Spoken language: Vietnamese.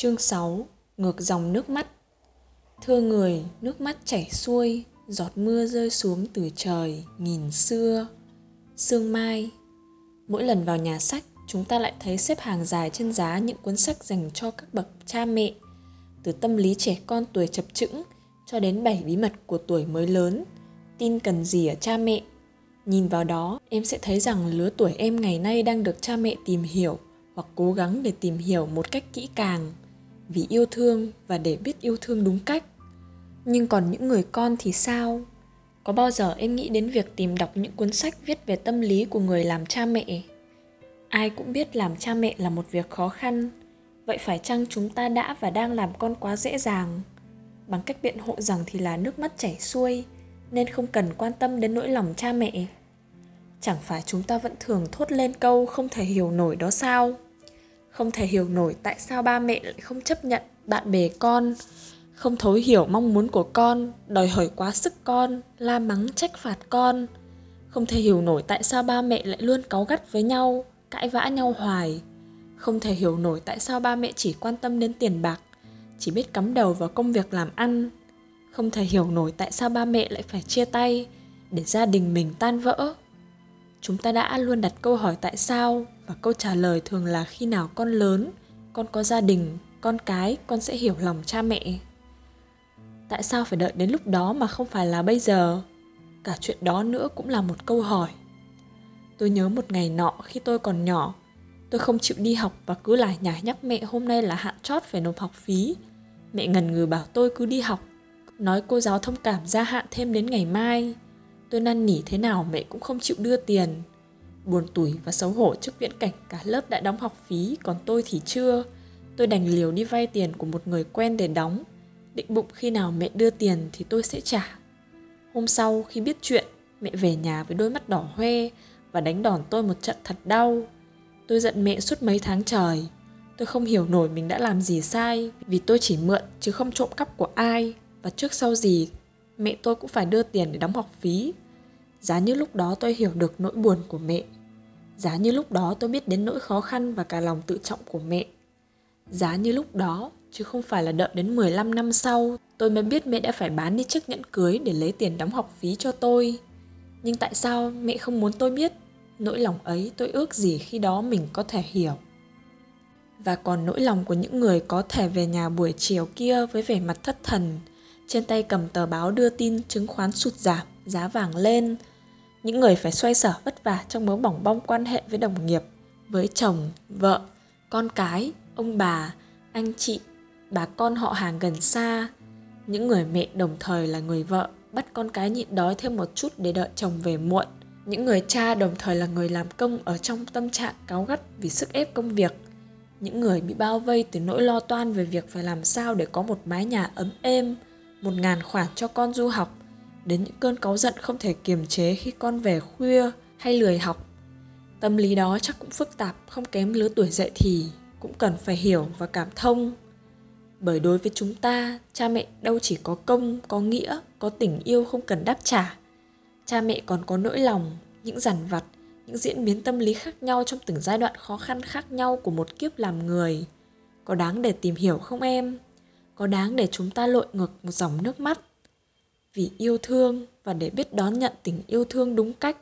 Chương 6 Ngược dòng nước mắt Thưa người, nước mắt chảy xuôi, giọt mưa rơi xuống từ trời, nghìn xưa. Sương Mai Mỗi lần vào nhà sách, chúng ta lại thấy xếp hàng dài trên giá những cuốn sách dành cho các bậc cha mẹ. Từ tâm lý trẻ con tuổi chập chững cho đến bảy bí mật của tuổi mới lớn, tin cần gì ở cha mẹ. Nhìn vào đó, em sẽ thấy rằng lứa tuổi em ngày nay đang được cha mẹ tìm hiểu hoặc cố gắng để tìm hiểu một cách kỹ càng vì yêu thương và để biết yêu thương đúng cách. Nhưng còn những người con thì sao? Có bao giờ em nghĩ đến việc tìm đọc những cuốn sách viết về tâm lý của người làm cha mẹ? Ai cũng biết làm cha mẹ là một việc khó khăn. Vậy phải chăng chúng ta đã và đang làm con quá dễ dàng? Bằng cách biện hộ rằng thì là nước mắt chảy xuôi, nên không cần quan tâm đến nỗi lòng cha mẹ. Chẳng phải chúng ta vẫn thường thốt lên câu không thể hiểu nổi đó sao? Không thể hiểu nổi tại sao ba mẹ lại không chấp nhận bạn bè con, không thấu hiểu mong muốn của con, đòi hỏi quá sức con, la mắng trách phạt con. Không thể hiểu nổi tại sao ba mẹ lại luôn cáu gắt với nhau, cãi vã nhau hoài. Không thể hiểu nổi tại sao ba mẹ chỉ quan tâm đến tiền bạc, chỉ biết cắm đầu vào công việc làm ăn. Không thể hiểu nổi tại sao ba mẹ lại phải chia tay để gia đình mình tan vỡ. Chúng ta đã luôn đặt câu hỏi tại sao? Và câu trả lời thường là khi nào con lớn, con có gia đình, con cái, con sẽ hiểu lòng cha mẹ. Tại sao phải đợi đến lúc đó mà không phải là bây giờ? Cả chuyện đó nữa cũng là một câu hỏi. Tôi nhớ một ngày nọ khi tôi còn nhỏ, tôi không chịu đi học và cứ lải nhải nhắc mẹ hôm nay là hạn chót phải nộp học phí. Mẹ ngần ngừ bảo tôi cứ đi học, nói cô giáo thông cảm gia hạn thêm đến ngày mai. Tôi năn nỉ thế nào mẹ cũng không chịu đưa tiền buồn tủi và xấu hổ trước viễn cảnh cả lớp đã đóng học phí, còn tôi thì chưa. Tôi đành liều đi vay tiền của một người quen để đóng. Định bụng khi nào mẹ đưa tiền thì tôi sẽ trả. Hôm sau khi biết chuyện, mẹ về nhà với đôi mắt đỏ hoe và đánh đòn tôi một trận thật đau. Tôi giận mẹ suốt mấy tháng trời. Tôi không hiểu nổi mình đã làm gì sai, vì tôi chỉ mượn chứ không trộm cắp của ai. Và trước sau gì, mẹ tôi cũng phải đưa tiền để đóng học phí giá như lúc đó tôi hiểu được nỗi buồn của mẹ. Giá như lúc đó tôi biết đến nỗi khó khăn và cả lòng tự trọng của mẹ. Giá như lúc đó, chứ không phải là đợi đến 15 năm sau, tôi mới biết mẹ đã phải bán đi chiếc nhẫn cưới để lấy tiền đóng học phí cho tôi. Nhưng tại sao mẹ không muốn tôi biết? Nỗi lòng ấy tôi ước gì khi đó mình có thể hiểu. Và còn nỗi lòng của những người có thể về nhà buổi chiều kia với vẻ mặt thất thần, trên tay cầm tờ báo đưa tin chứng khoán sụt giảm, giá vàng lên những người phải xoay sở vất vả trong mớ bỏng bong quan hệ với đồng nghiệp, với chồng, vợ, con cái, ông bà, anh chị, bà con họ hàng gần xa. Những người mẹ đồng thời là người vợ, bắt con cái nhịn đói thêm một chút để đợi chồng về muộn. Những người cha đồng thời là người làm công ở trong tâm trạng cáu gắt vì sức ép công việc. Những người bị bao vây từ nỗi lo toan về việc phải làm sao để có một mái nhà ấm êm, một ngàn khoản cho con du học đến những cơn cáu giận không thể kiềm chế khi con về khuya hay lười học. Tâm lý đó chắc cũng phức tạp, không kém lứa tuổi dậy thì cũng cần phải hiểu và cảm thông. Bởi đối với chúng ta, cha mẹ đâu chỉ có công, có nghĩa, có tình yêu không cần đáp trả. Cha mẹ còn có nỗi lòng, những dằn vặt, những diễn biến tâm lý khác nhau trong từng giai đoạn khó khăn khác nhau của một kiếp làm người. Có đáng để tìm hiểu không em? Có đáng để chúng ta lội ngược một dòng nước mắt? Vì yêu thương và để biết đón nhận tình yêu thương đúng cách.